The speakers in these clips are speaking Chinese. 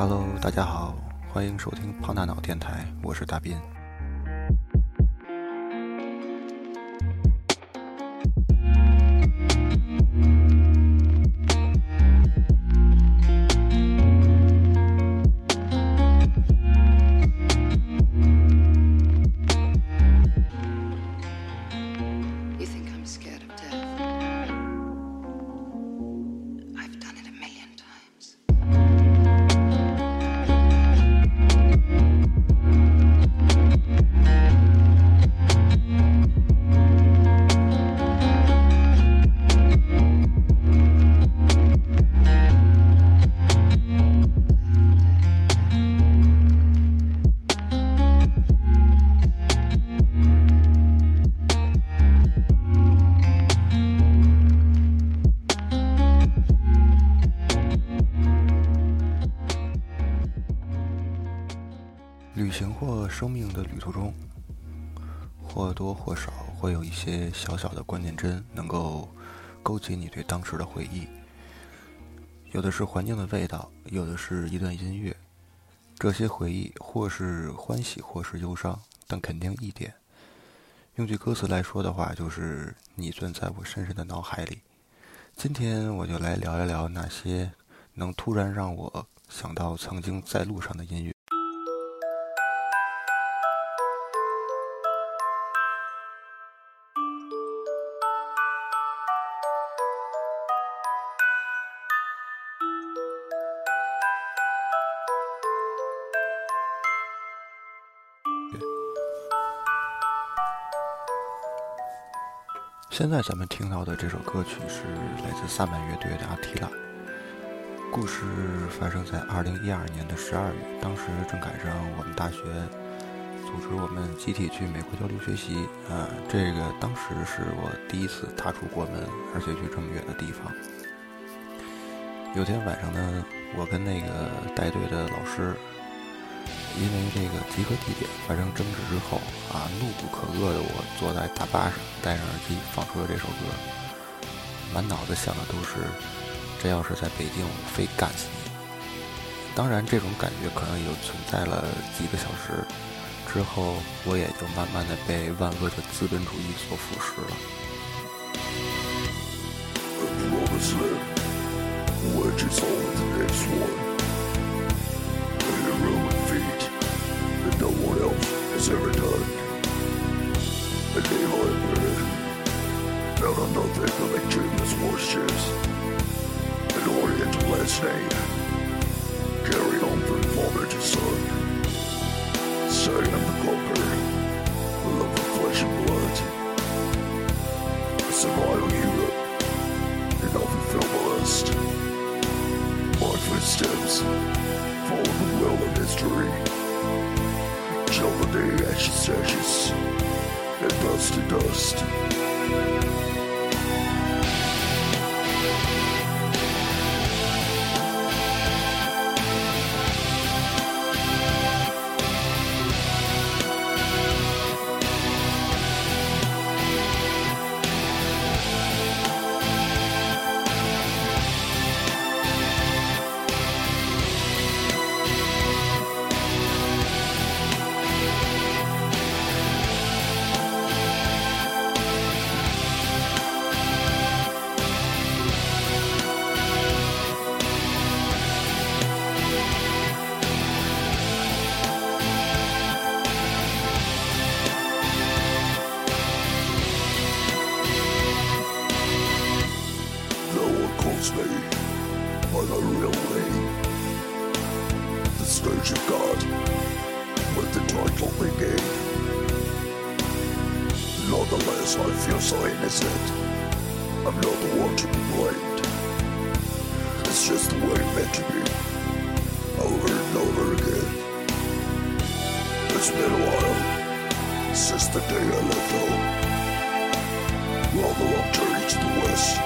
哈喽大家好，欢迎收听胖大脑电台，我是大斌。旅行或生命的旅途中，或多或少会有一些小小的关键帧，能够勾起你对当时的回忆。有的是环境的味道，有的是一段音乐。这些回忆或是欢喜，或是忧伤，但肯定一点。用句歌词来说的话，就是你钻在我深深的脑海里。今天我就来聊一聊那些能突然让我想到曾经在路上的音乐。现在咱们听到的这首歌曲是来自萨满乐队的《阿提拉》。故事发生在二零一二年的十二月，当时正赶上我们大学组织我们集体去美国交流学习，啊，这个当时是我第一次踏出国门，而且去这么远的地方。有天晚上呢，我跟那个带队的老师，因为这个集合地点发生争执之后，啊，怒不可遏的我坐在大巴上，戴上耳机放出了这首歌，满脑子想的都是，这要是在北京，我非干死你。当然，这种感觉可能也就存在了几个小时，之后我也就慢慢的被万恶的资本主义所腐蚀了。Ashes and dust to dust. The day I left home. While the long journey to the west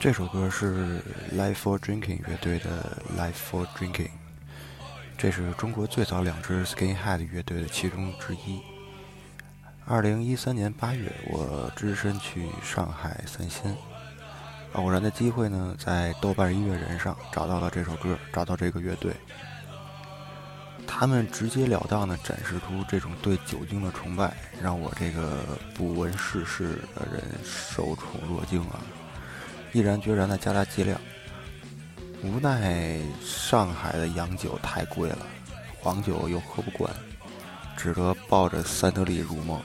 这首歌是 Life for Drinking 乐队的 Life for Drinking，这是中国最早两支 Skinhead 乐队的其中之一。二零一三年八月，我只身去上海散心，偶然的机会呢，在豆瓣音乐人上找到了这首歌，找到这个乐队。他们直截了当地展示出这种对酒精的崇拜，让我这个不闻世事的人受宠若惊啊！毅然决然的加大剂量。无奈上海的洋酒太贵了，黄酒又喝不惯，只得抱着三得利入梦。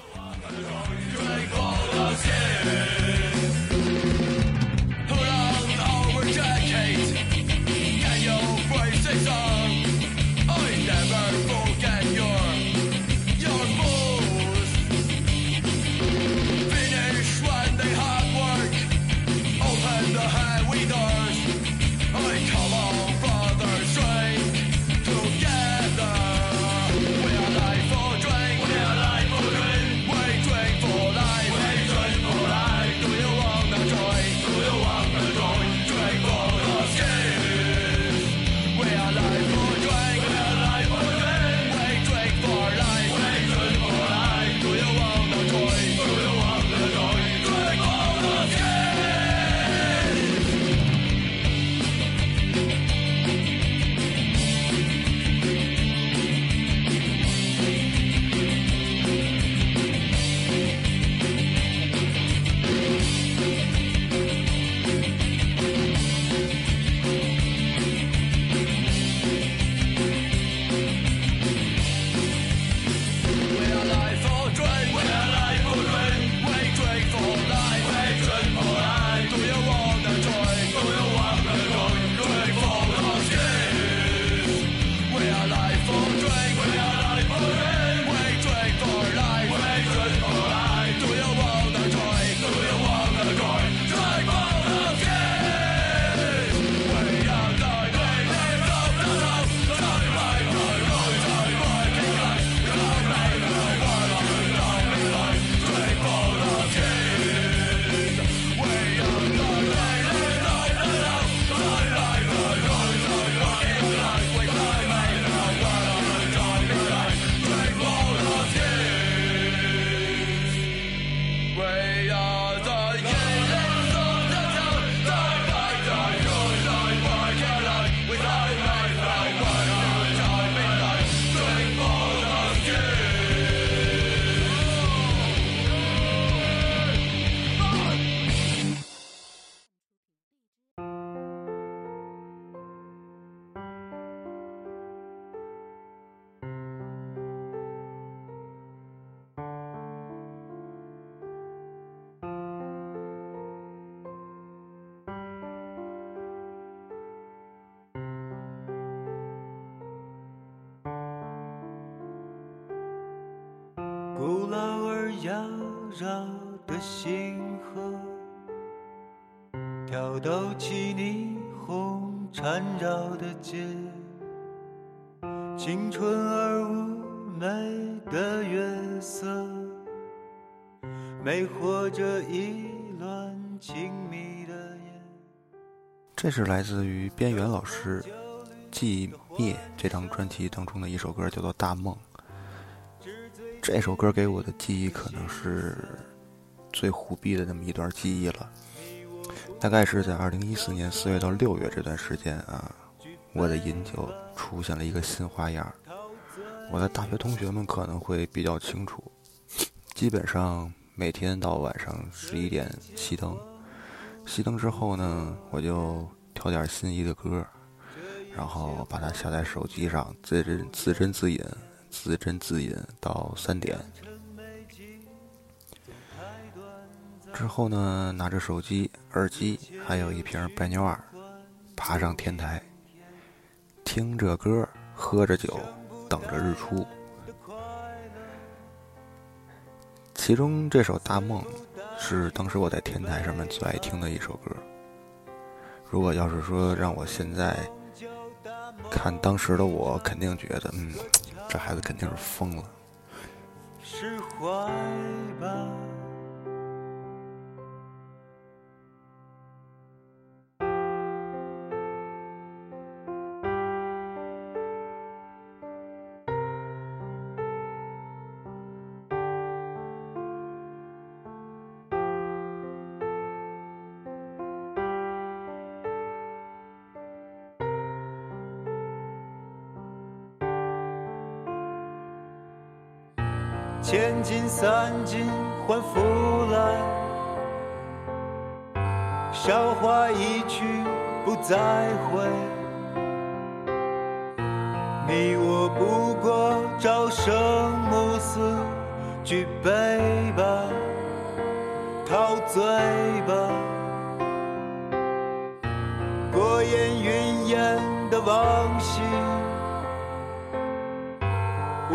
挑逗起霓虹缠绕的街，青春而妩媚的月色，魅惑着一轮亲密的夜。这是来自于边缘老师《寂灭》这张专辑当中的一首歌，叫做《大梦》。这首歌给我的记忆可能是最虎逼的那么一段记忆了。大概是在二零一四年四月到六月这段时间啊，我的饮酒出现了一个新花样。我的大学同学们可能会比较清楚，基本上每天到晚上十一点熄灯，熄灯之后呢，我就挑点心仪的歌，然后把它下在手机上，自斟自斟自饮，自斟自饮到三点。之后呢，拿着手机、耳机，还有一瓶白牛二，爬上天台，听着歌，喝着酒，等着日出。其中这首《大梦》是当时我在天台上面最爱听的一首歌。如果要是说让我现在看当时的我，肯定觉得，嗯，这孩子肯定是疯了。释怀吧。千金散尽还复来，韶华一去不再回。你我不过朝生暮死，举杯吧，陶醉吧，过眼云烟的往昔。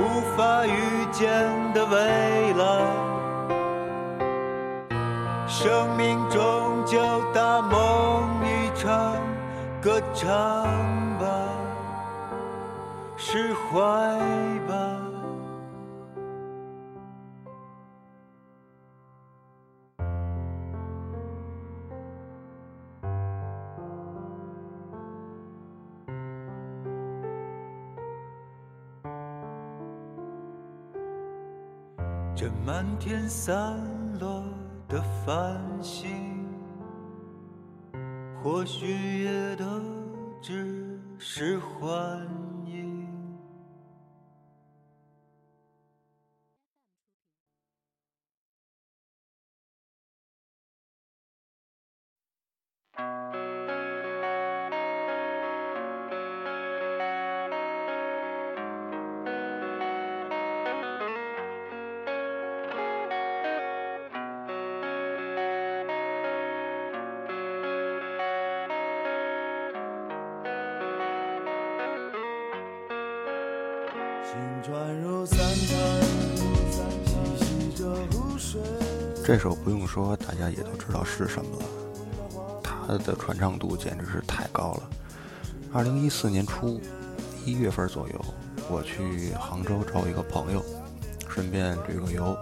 无法预见的未来，生命终究大梦一场，歌唱吧，释怀。这漫天散落的繁星，或许也都只是幻这首不用说，大家也都知道是什么了。它的传唱度简直是太高了。二零一四年初一月份左右，我去杭州找一个朋友，顺便旅个游。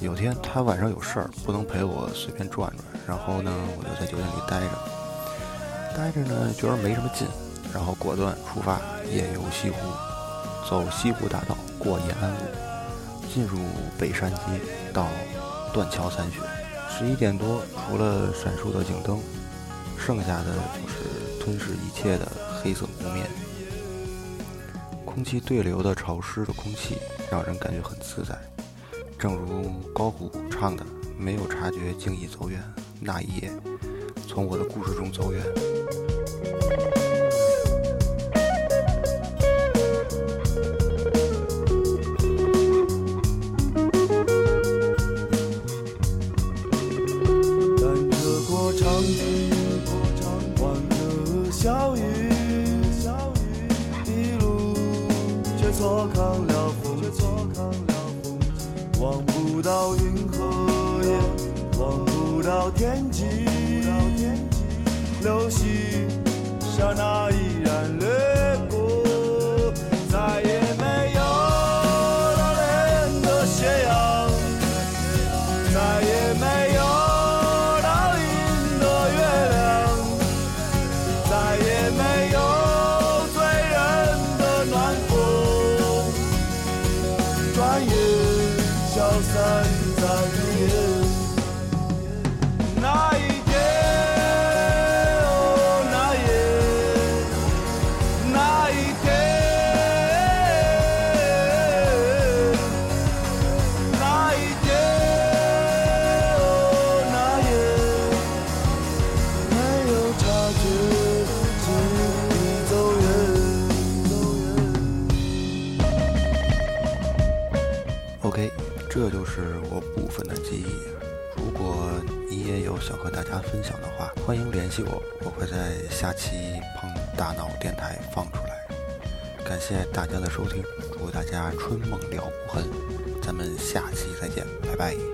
有天他晚上有事儿，不能陪我随便转转，然后呢，我就在酒店里待着。待着呢，觉得没什么劲，然后果断出发，夜游西湖，走西湖大道，过延安路，进入北山街，到断桥残雪。十一点多，除了闪烁的警灯，剩下的就是吞噬一切的黑色湖面。空气对流的潮湿的空气，让人感觉很自在。正如高虎唱的：“没有察觉，竟已走远。那一夜，从我的故事中走远。”再也没有我我会在下期碰大脑电台放出来，感谢大家的收听，祝大家春梦了无痕，咱们下期再见，拜拜。